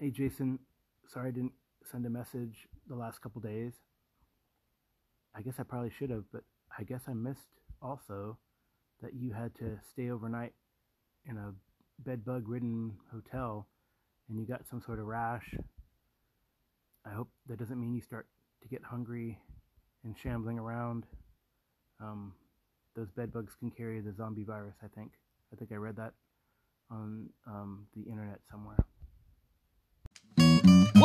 Hey, Jason. Sorry I didn't send a message the last couple days. I guess I probably should have, but I guess I missed also that you had to stay overnight in a bed bug ridden hotel and you got some sort of rash. I hope that doesn't mean you start to get hungry and shambling around. Um, those bed bugs can carry the zombie virus, I think. I think I read that on um, the internet somewhere.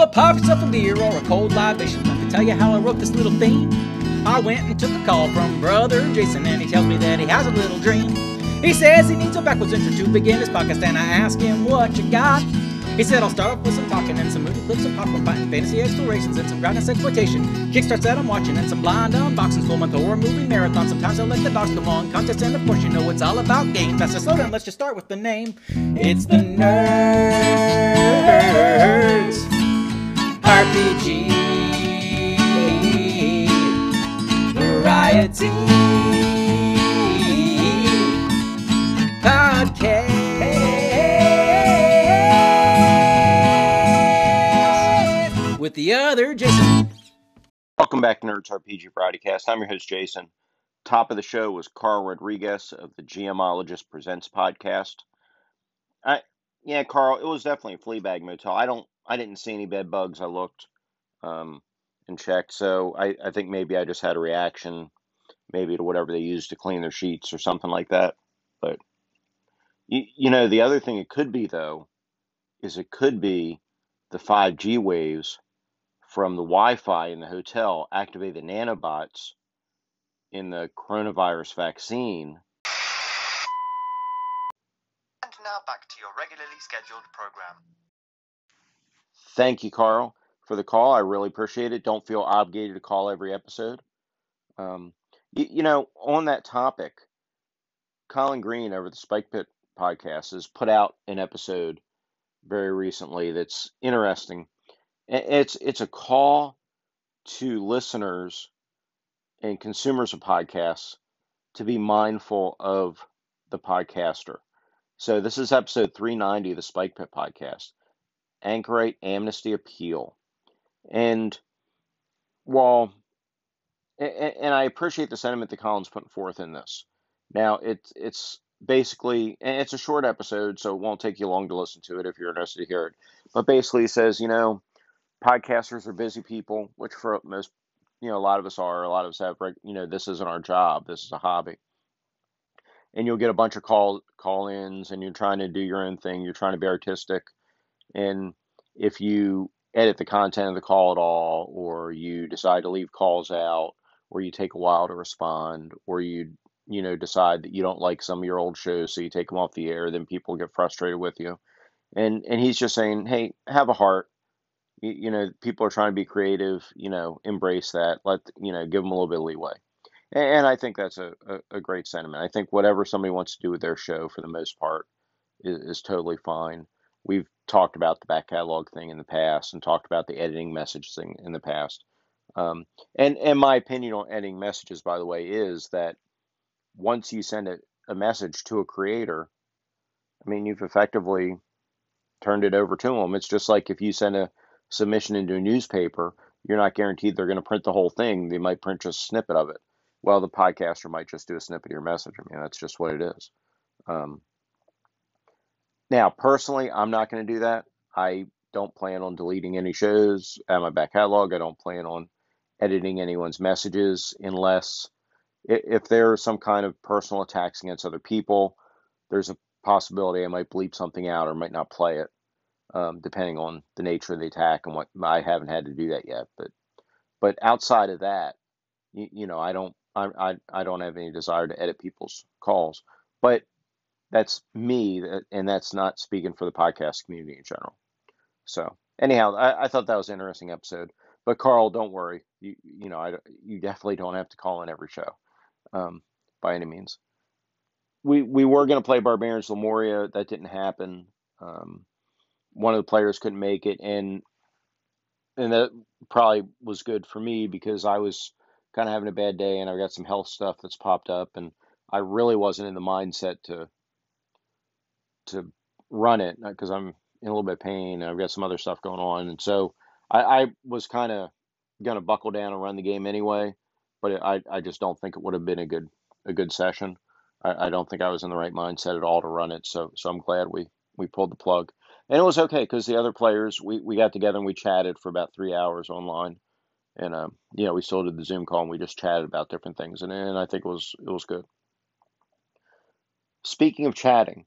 Well, pop yourself a beer or a cold libation. Let me tell you how I wrote this little theme. I went and took a call from brother Jason, and he tells me that he has a little dream. He says he needs a backwards intro to begin his podcast, and I ask him what you got. He said I'll start off with some talking and some movie clips of popcorn fighting, fantasy explorations, and some groundness exploitation. Kickstarts that I'm watching, and some blind unboxings, full month horror movie marathon. Sometimes I'll let the dogs come on contests, and of course you know it's all about game. Faster, slow down, let's just start with the name. It's the Nerds RPG Variety Podcast with the other Jason. Welcome back to Nerds RPG Broadcast. I'm your host, Jason. Top of the show was Carl Rodriguez of the GMologist Presents podcast. I, yeah, Carl, it was definitely a flea bag motel. I don't, I didn't see any bed bugs. I looked um, and checked, so I, I think maybe I just had a reaction, maybe to whatever they used to clean their sheets or something like that. But you, you know, the other thing it could be though is it could be the 5G waves from the Wi-Fi in the hotel activate the nanobots in the coronavirus vaccine. And now back to your regularly scheduled program. Thank you, Carl, for the call. I really appreciate it. Don't feel obligated to call every episode. Um, you, you know, on that topic, Colin Green over the Spike Pit podcast has put out an episode very recently that's interesting. It's it's a call to listeners and consumers of podcasts to be mindful of the podcaster. So this is episode 390 of the Spike Pit podcast, Anchorite Amnesty Appeal. And while and I appreciate the sentiment that Colin's putting forth in this. Now it's it's basically and it's a short episode, so it won't take you long to listen to it if you're interested to hear it. But basically, he says, you know, podcasters are busy people, which for most, you know, a lot of us are. A lot of us have, you know, this isn't our job. This is a hobby, and you'll get a bunch of call call-ins, and you're trying to do your own thing. You're trying to be artistic, and if you edit the content of the call at all, or you decide to leave calls out, or you take a while to respond, or you you know decide that you don't like some of your old shows, so you take them off the air, then people get frustrated with you. And and he's just saying, hey, have a heart. You, you know, people are trying to be creative. You know, embrace that. Let you know, give them a little bit of leeway. And, and I think that's a, a, a great sentiment. I think whatever somebody wants to do with their show, for the most part, is, is totally fine. We've talked about the back catalog thing in the past, and talked about the editing message thing in the past. Um, and and my opinion on editing messages, by the way, is that once you send a, a message to a creator, I mean, you've effectively turned it over to them. It's just like if you send a submission into a newspaper, you're not guaranteed they're going to print the whole thing. They might print just a snippet of it. Well, the podcaster might just do a snippet of your message. I mean, that's just what it is. Um, now, personally, I'm not going to do that. I don't plan on deleting any shows at my back catalog. I don't plan on editing anyone's messages unless if there are some kind of personal attacks against other people, there's a possibility I might bleep something out or might not play it, um, depending on the nature of the attack and what I haven't had to do that yet. But but outside of that, you, you know, I don't I, I I don't have any desire to edit people's calls. But that's me, and that's not speaking for the podcast community in general. So anyhow, I, I thought that was an interesting episode. But Carl, don't worry. You you know, I, you definitely don't have to call in every show, um, by any means. We we were going to play Barbarians Lemuria. That didn't happen. Um, one of the players couldn't make it, and and that probably was good for me because I was kind of having a bad day, and I've got some health stuff that's popped up, and I really wasn't in the mindset to to run it because I'm in a little bit of pain. I've got some other stuff going on, and so I, I was kind of going to buckle down and run the game anyway. But I, I just don't think it would have been a good a good session. I, I don't think I was in the right mindset at all to run it. So so I'm glad we we pulled the plug, and it was okay because the other players we we got together and we chatted for about three hours online, and um, know we still did the Zoom call and we just chatted about different things, and and I think it was it was good. Speaking of chatting,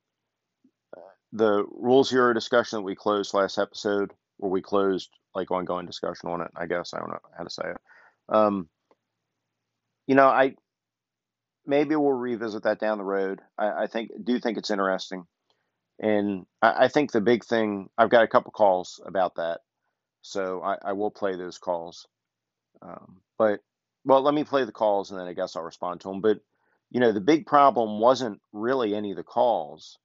the Rule Zero discussion that we closed last episode, or we closed like ongoing discussion on it, I guess I don't know how to say it. Um, you know, I maybe we'll revisit that down the road. I, I think do think it's interesting, and I, I, think the big thing I've got a couple calls about that, so I, I will play those calls. Um, but well, let me play the calls, and then I guess I'll respond to them. But you know, the big problem wasn't really any of the calls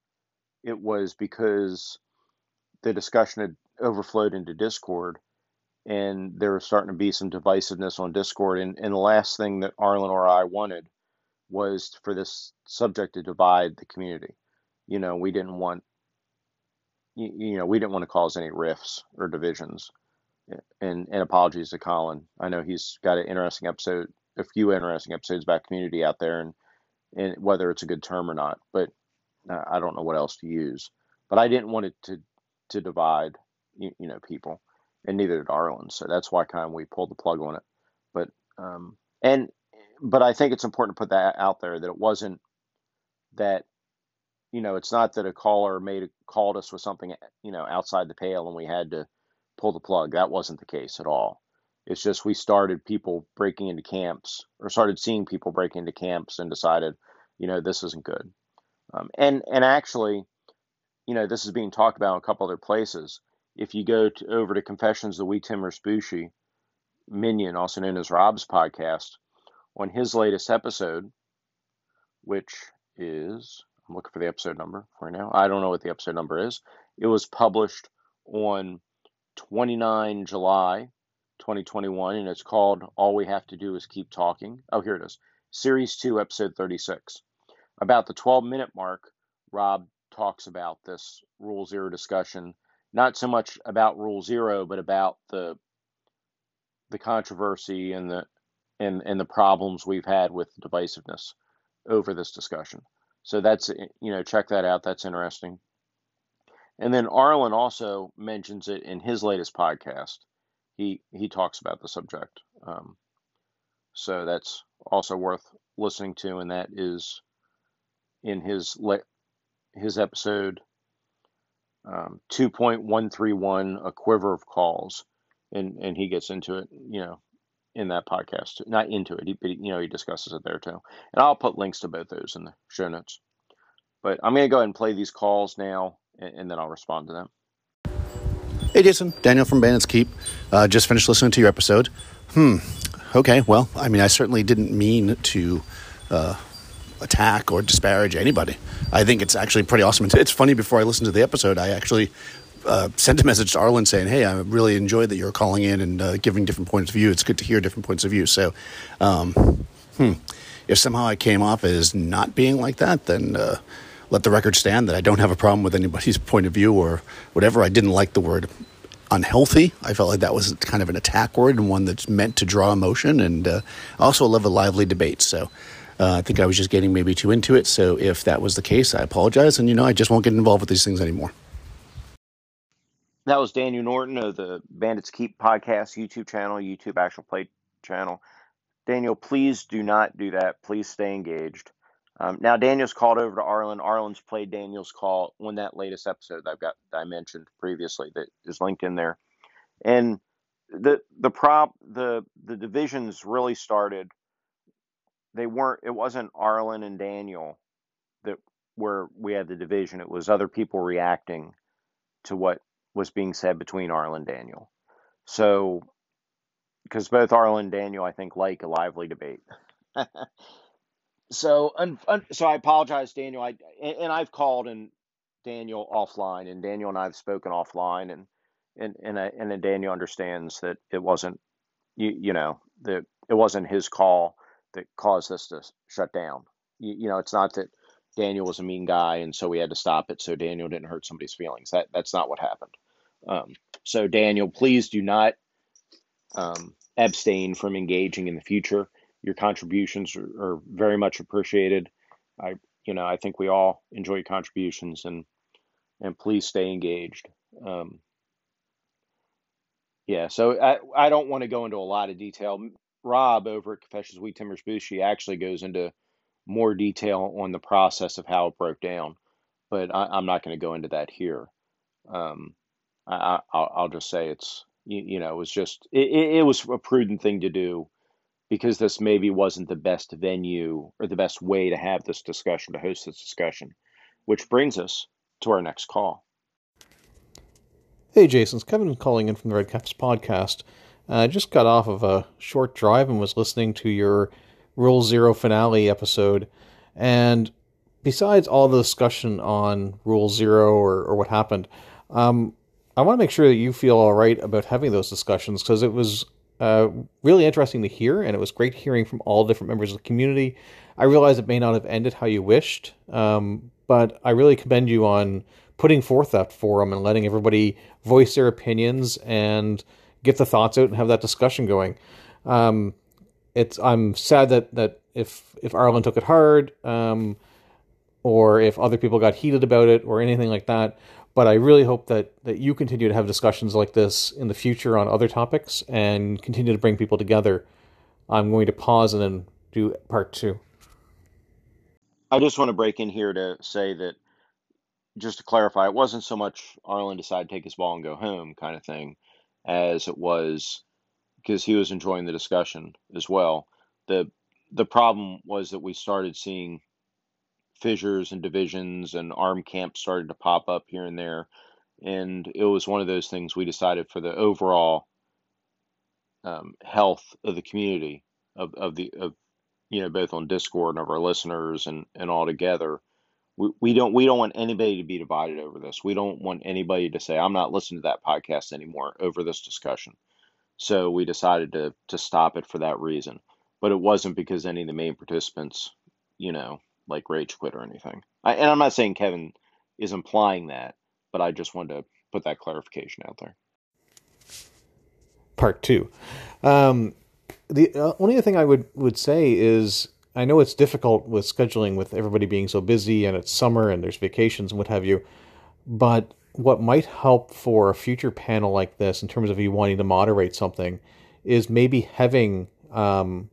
it was because the discussion had overflowed into Discord and there was starting to be some divisiveness on Discord. And, and the last thing that Arlen or I wanted was for this subject to divide the community. You know, we didn't want, you, you know, we didn't want to cause any rifts or divisions. And, and apologies to Colin. I know he's got an interesting episode, a few interesting episodes about community out there, and and whether it's a good term or not. But I don't know what else to use, but I didn't want it to to divide, you, you know, people, and neither did Arlen. So that's why kind of we pulled the plug on it. But um, and but I think it's important to put that out there that it wasn't that you know it's not that a caller made a, called us with something you know outside the pale and we had to pull the plug. That wasn't the case at all. It's just we started people breaking into camps or started seeing people break into camps and decided, you know, this isn't good. Um, and and actually, you know, this is being talked about in a couple other places. If you go to, over to Confessions of the Wee Timers Bushi, Minion, also known as Rob's podcast, on his latest episode, which is I'm looking for the episode number right now. I don't know what the episode number is. It was published on 29 July 2021, and it's called All We Have to Do Is Keep Talking. Oh, here it is. Series 2, Episode 36 about the 12 minute mark, Rob talks about this Rule Zero discussion, not so much about Rule Zero, but about the the controversy and the and and the problems we've had with divisiveness over this discussion. So that's you know check that out. That's interesting. And then Arlen also mentions it in his latest podcast. He he talks about the subject. Um, so that's also worth listening to, and that is in his his episode um, 2.131 a quiver of calls and and he gets into it you know in that podcast not into it but you know he discusses it there too. And i'll put links to both those in the show notes. But i'm going to go ahead and play these calls now and, and then i'll respond to them. Hey jason. Daniel from bandits keep. Uh, just finished listening to your episode. Hmm. Okay well i mean i certainly didn't mean to uh, attack or disparage anybody. I think it's actually pretty awesome. It's funny. Before I listened to the episode, I actually uh, sent a message to Arlen saying, "Hey, I really enjoyed that you're calling in and uh, giving different points of view. It's good to hear different points of view." So, um, hmm, if somehow I came off as not being like that, then uh, let the record stand that I don't have a problem with anybody's point of view or whatever. I didn't like the word unhealthy. I felt like that was kind of an attack word and one that's meant to draw emotion, and uh, also love a lively debate. So. Uh, I think I was just getting maybe too into it. So if that was the case, I apologize. And, you know, I just won't get involved with these things anymore. That was Daniel Norton of the Bandits Keep podcast YouTube channel, YouTube Actual Play channel. Daniel, please do not do that. Please stay engaged. Um, now, Daniel's called over to Arlen. Arlen's played Daniel's call on that latest episode I've got I mentioned previously that is linked in there. And the the prop the the divisions really started they weren't it wasn't Arlen and Daniel that where we had the division. It was other people reacting to what was being said between Arlen and Daniel. So because both Arlen and Daniel I think like a lively debate. so un, un, so I apologize Daniel I and, and I've called and Daniel offline and Daniel and I've spoken offline and and and I, and Daniel understands that it wasn't you you know that it wasn't his call that caused this to shut down. You, you know, it's not that Daniel was a mean guy, and so we had to stop it so Daniel didn't hurt somebody's feelings. That that's not what happened. Um, so Daniel, please do not um, abstain from engaging in the future. Your contributions are, are very much appreciated. I you know I think we all enjoy your contributions and and please stay engaged. Um, yeah, so I, I don't want to go into a lot of detail. Rob over at Confessions Wee Timers Bushi actually goes into more detail on the process of how it broke down, but I, I'm not going to go into that here. Um, I, will just say it's you, you, know it was just it, it was a prudent thing to do because this maybe wasn't the best venue or the best way to have this discussion to host this discussion, which brings us to our next call. Hey, Jason. It's Kevin calling in from the Red Caps podcast. I just got off of a short drive and was listening to your Rule Zero finale episode. And besides all the discussion on Rule Zero or, or what happened, um, I want to make sure that you feel all right about having those discussions because it was uh, really interesting to hear and it was great hearing from all different members of the community. I realize it may not have ended how you wished, um, but I really commend you on putting forth that forum and letting everybody voice their opinions and get the thoughts out and have that discussion going. Um, it's I'm sad that that if if Arlen took it hard, um, or if other people got heated about it, or anything like that. But I really hope that that you continue to have discussions like this in the future on other topics and continue to bring people together. I'm going to pause and then do part two. I just want to break in here to say that just to clarify, it wasn't so much Arlen decided to take his ball and go home kind of thing, as it was because he was enjoying the discussion as well. the The problem was that we started seeing fissures and divisions, and arm camps started to pop up here and there, and it was one of those things we decided for the overall um, health of the community of, of the of you know both on Discord and of our listeners and and all together we, we don't we don't want anybody to be divided over this. We don't want anybody to say I'm not listening to that podcast anymore over this discussion. So we decided to to stop it for that reason. But it wasn't because any of the main participants, you know, like rage quit or anything. I, and I'm not saying Kevin is implying that, but I just wanted to put that clarification out there. Part two. Um, the uh, only thing I would would say is I know it's difficult with scheduling with everybody being so busy and it's summer and there's vacations and what have you. But what might help for a future panel like this, in terms of you wanting to moderate something, is maybe having um,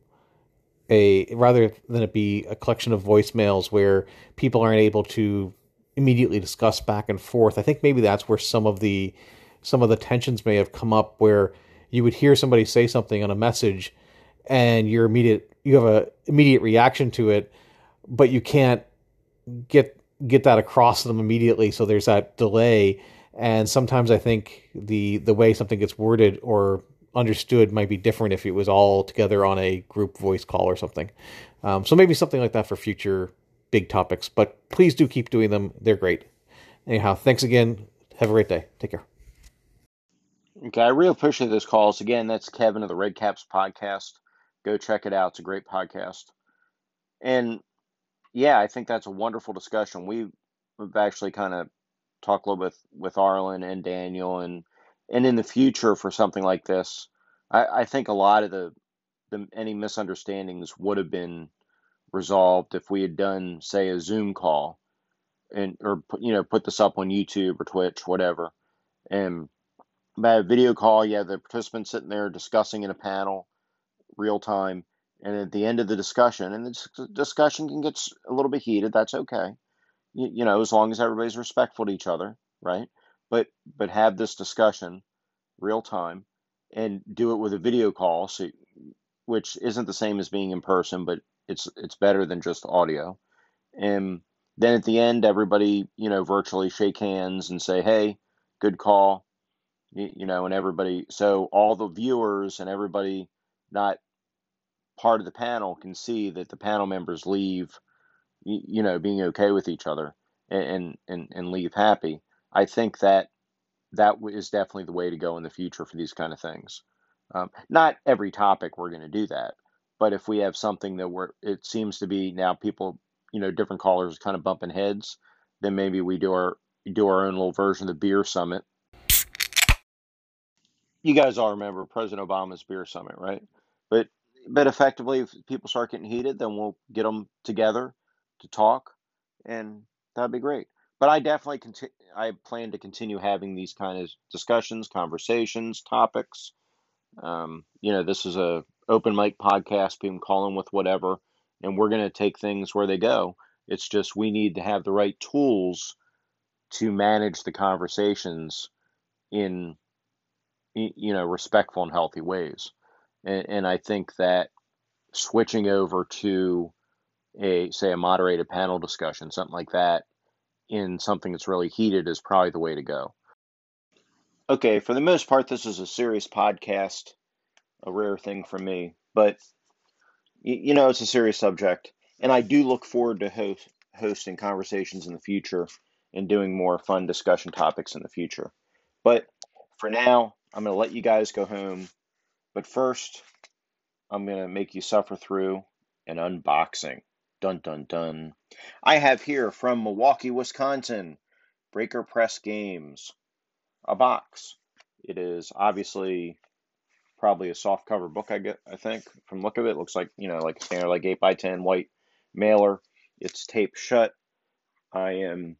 a rather than it be a collection of voicemails where people aren't able to immediately discuss back and forth. I think maybe that's where some of the some of the tensions may have come up, where you would hear somebody say something on a message, and your immediate you have a immediate reaction to it, but you can't get get that across to them immediately. So there's that delay, and sometimes I think the the way something gets worded or understood might be different if it was all together on a group voice call or something. Um, so maybe something like that for future big topics. But please do keep doing them; they're great. Anyhow, thanks again. Have a great day. Take care. Okay, I really appreciate those calls. Again, that's Kevin of the Red Caps podcast. Go check it out. It's a great podcast. And yeah, I think that's a wonderful discussion. We've actually kind of talked a little bit with, with Arlen and Daniel and and in the future for something like this, I, I think a lot of the, the any misunderstandings would have been resolved if we had done, say, a Zoom call and or you know put this up on YouTube or Twitch, whatever. And by a video call, you have the participants sitting there discussing in a panel, real time. And at the end of the discussion, and the discussion can get a little bit heated, that's okay. You, you know, as long as everybody's respectful to each other, right? But but have this discussion real time and do it with a video call, so which isn't the same as being in person, but it's it's better than just audio. And then at the end, everybody you know virtually shake hands and say, "Hey, good call," you, you know, and everybody. So all the viewers and everybody not part of the panel can see that the panel members leave, you, know, being okay with each other and, and, and leave happy. I think that that is definitely the way to go in the future for these kind of things. Um, not every topic we're going to do that, but if we have something that we're, it seems to be now people you know different callers kind of bumping heads, then maybe we do our do our own little version of the beer summit. You guys all remember President Obama's beer summit, right? But but effectively, if people start getting heated, then we'll get them together to talk, and that'd be great. But I definitely conti- I plan to continue having these kind of discussions, conversations, topics. Um, you know, this is a open mic podcast. People call in with whatever, and we're going to take things where they go. It's just we need to have the right tools to manage the conversations in you know respectful and healthy ways. And, and I think that switching over to a say a moderated panel discussion, something like that, in something that's really heated is probably the way to go. Okay, for the most part, this is a serious podcast, a rare thing for me, but you know it's a serious subject, and I do look forward to host, hosting conversations in the future and doing more fun discussion topics in the future. But for now, I'm going to let you guys go home. But first, I'm going to make you suffer through an unboxing. Dun dun dun. I have here from Milwaukee, Wisconsin, Breaker Press Games, a box. It is obviously probably a soft cover book. I get, I think from look of it, it looks like you know like a standard like eight by ten white mailer. It's taped shut. I am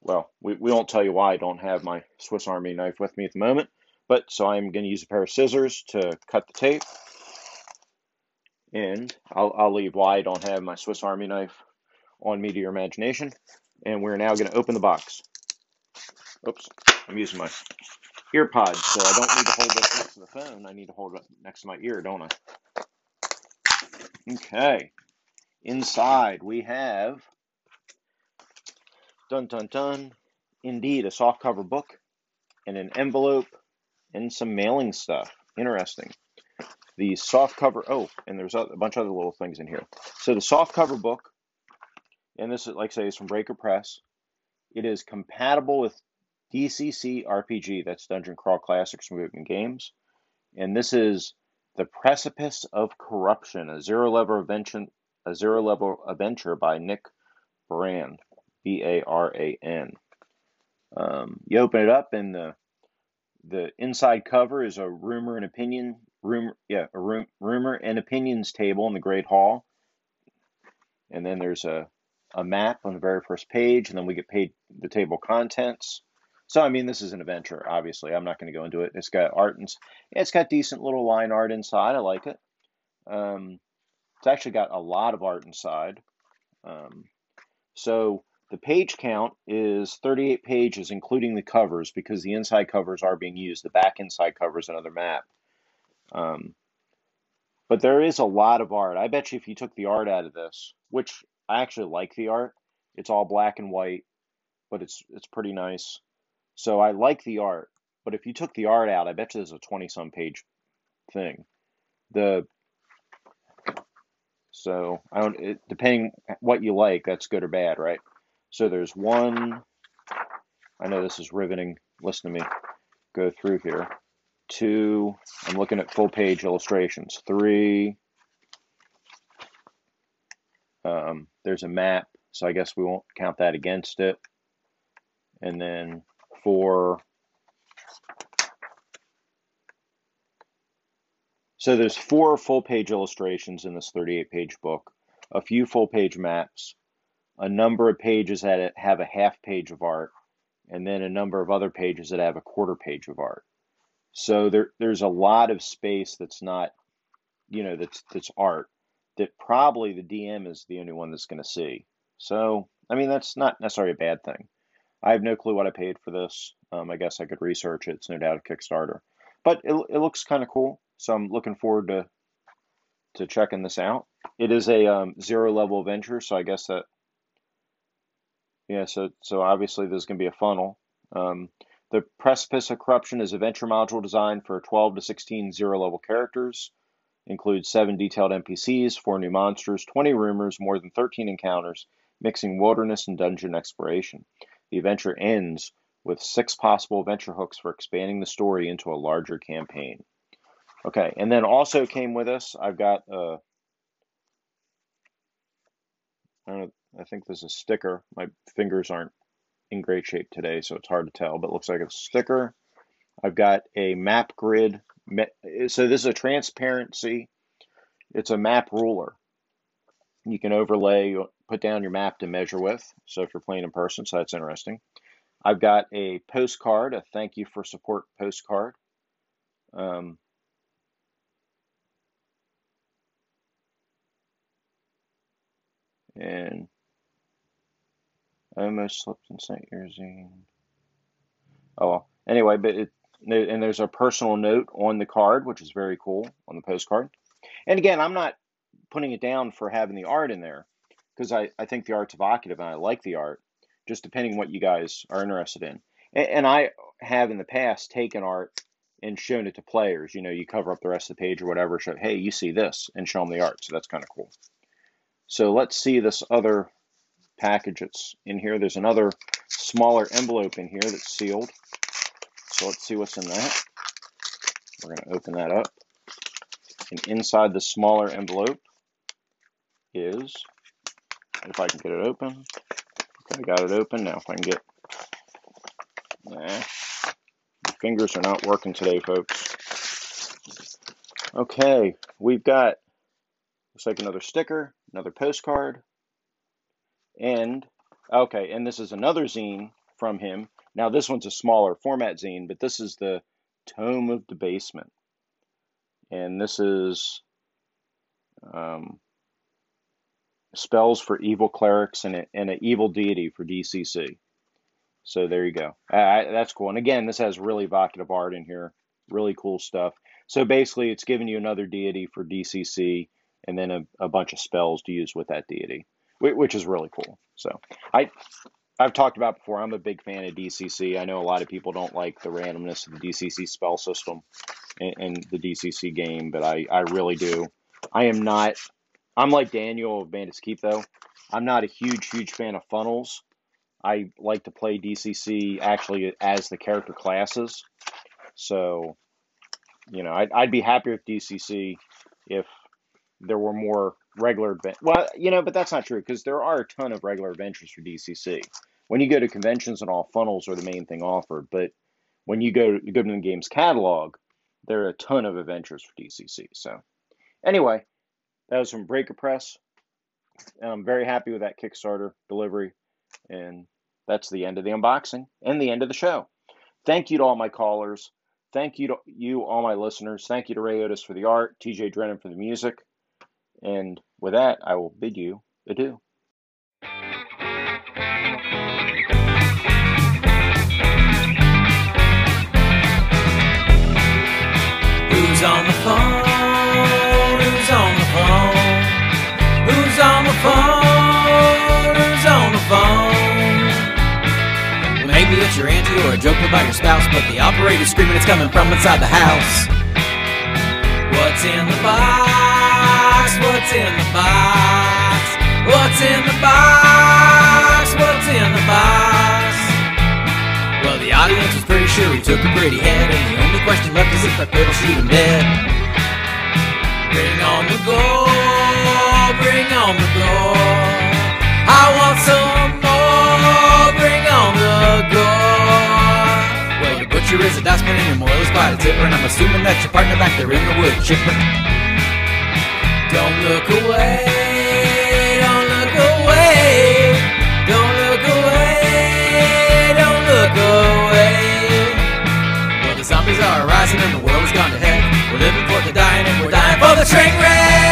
well. We, we won't tell you why I don't have my Swiss Army knife with me at the moment, but so I'm going to use a pair of scissors to cut the tape. And I'll, I'll leave why I don't have my Swiss Army knife on me to your imagination. And we're now going to open the box. Oops, I'm using my ear pods, so I don't need to hold this next to the phone. I need to hold it next to my ear, don't I? Okay. Inside we have dun dun dun. Indeed, a soft cover book and an envelope and some mailing stuff. Interesting. The soft cover. Oh, and there's a bunch of other little things in here. So the soft cover book, and this is like I say, is from Breaker Press. It is compatible with DCC RPG. That's Dungeon Crawl Classics Goodman Games, and this is the Precipice of Corruption, a zero level adventure, a zero level adventure by Nick Baran, B A R A N. Um, you open it up, and the the inside cover is a rumor and opinion rumor yeah a room, rumor and opinions table in the Great Hall, and then there's a a map on the very first page, and then we get paid the table contents. So I mean, this is an adventure. Obviously, I'm not going to go into it. It's got art and it's got decent little line art inside. I like it. Um, it's actually got a lot of art inside. Um, so the page count is 38 pages, including the covers, because the inside covers are being used. The back inside cover is another map. Um, but there is a lot of art. I bet you if you took the art out of this, which I actually like the art, it's all black and white, but it's it's pretty nice. So I like the art. But if you took the art out, I bet you there's a 20 some page thing. The so I don't it, depending what you like, that's good or bad, right? So there's one. I know this is riveting. Listen to me go through here. Two. I'm looking at full page illustrations. Three. Um, there's a map, so I guess we won't count that against it. And then four. So there's four full page illustrations in this 38 page book, a few full page maps, a number of pages that have a half page of art, and then a number of other pages that have a quarter page of art. So there there's a lot of space that's not, you know, that's that's art that probably the DM is the only one that's going to see. So I mean that's not necessarily a bad thing. I have no clue what I paid for this. Um, I guess I could research it. It's no doubt a Kickstarter, but it it looks kind of cool. So I'm looking forward to to checking this out. It is a um, zero level adventure, so I guess that yeah. So so obviously there's going to be a funnel. Um, the Precipice of Corruption is a venture module designed for 12 to 16 zero level characters. Includes seven detailed NPCs, four new monsters, 20 rumors, more than 13 encounters, mixing wilderness and dungeon exploration. The adventure ends with six possible adventure hooks for expanding the story into a larger campaign. Okay, and then also came with us, I've got a, I don't know, I think this is a sticker. My fingers aren't in great shape today, so it's hard to tell, but it looks like a sticker. I've got a map grid. So this is a transparency. It's a map ruler. You can overlay, put down your map to measure with. So if you're playing in person, so that's interesting. I've got a postcard, a thank you for support postcard. Um, and I almost slipped and sent your zine. Oh well. Anyway, but it and there's a personal note on the card, which is very cool on the postcard. And again, I'm not putting it down for having the art in there because I, I think the art's evocative and I like the art, just depending what you guys are interested in. And, and I have in the past taken art and shown it to players. You know, you cover up the rest of the page or whatever, show, hey, you see this, and show them the art. So that's kind of cool. So let's see this other package that's in here. There's another smaller envelope in here that's sealed. So let's see what's in that. We're going to open that up. And inside the smaller envelope is, if I can get it open, okay, I got it open. Now if I can get, nah, my fingers are not working today, folks. Okay, we've got, looks like another sticker, another postcard, and, okay, and this is another zine from him. Now, this one's a smaller format zine, but this is the Tome of Debasement. And this is um, spells for evil clerics and, a, and an evil deity for DCC. So there you go. Uh, that's cool. And again, this has really evocative art in here. Really cool stuff. So basically, it's giving you another deity for DCC and then a, a bunch of spells to use with that deity which is really cool. So I I've talked about before. I'm a big fan of DCC. I know a lot of people don't like the randomness of the DCC spell system and, the DCC game, but I I really do. I am not. I'm like Daniel of Bandits Keep though. I'm not a huge huge fan of funnels. I like to play DCC actually as the character classes. So, you know, I'd, I'd be happy with DCC if there were more regular well you know but that's not true because there are a ton of regular adventures for dcc when you go to conventions and all funnels are the main thing offered but when you go to the game's catalog there are a ton of adventures for dcc so. Anyway that was from breaker press. And i'm very happy with that kickstarter delivery and that's the end of the unboxing and the end of the show. Thank you to all my callers. Thank you to you all my listeners. Thank you to ray otis for the art tj drennan for the music and with that, I will bid you adieu. Who's on the phone? Who's on the phone? Who's on the phone? Who's on the phone? maybe it's your auntie or a joke about your spouse, but the operator's screaming it's coming from inside the house. What's in the box? What's in the box? What's in the box? What's in the box? Well, the audience was pretty sure he took a pretty head, and the only question left is if I could shoot him dead. Bring on the gold, bring on the gold. I want some more, bring on the gold. Well, your butcher is a dustman and your moil is quite a tipper, and I'm assuming that your partner back there in the wood chipper. Don't look away. Don't look away. Don't look away. Don't look away. Well, the zombies are arising and the world gone to. We're living for the dying and we're dying for the train wreck.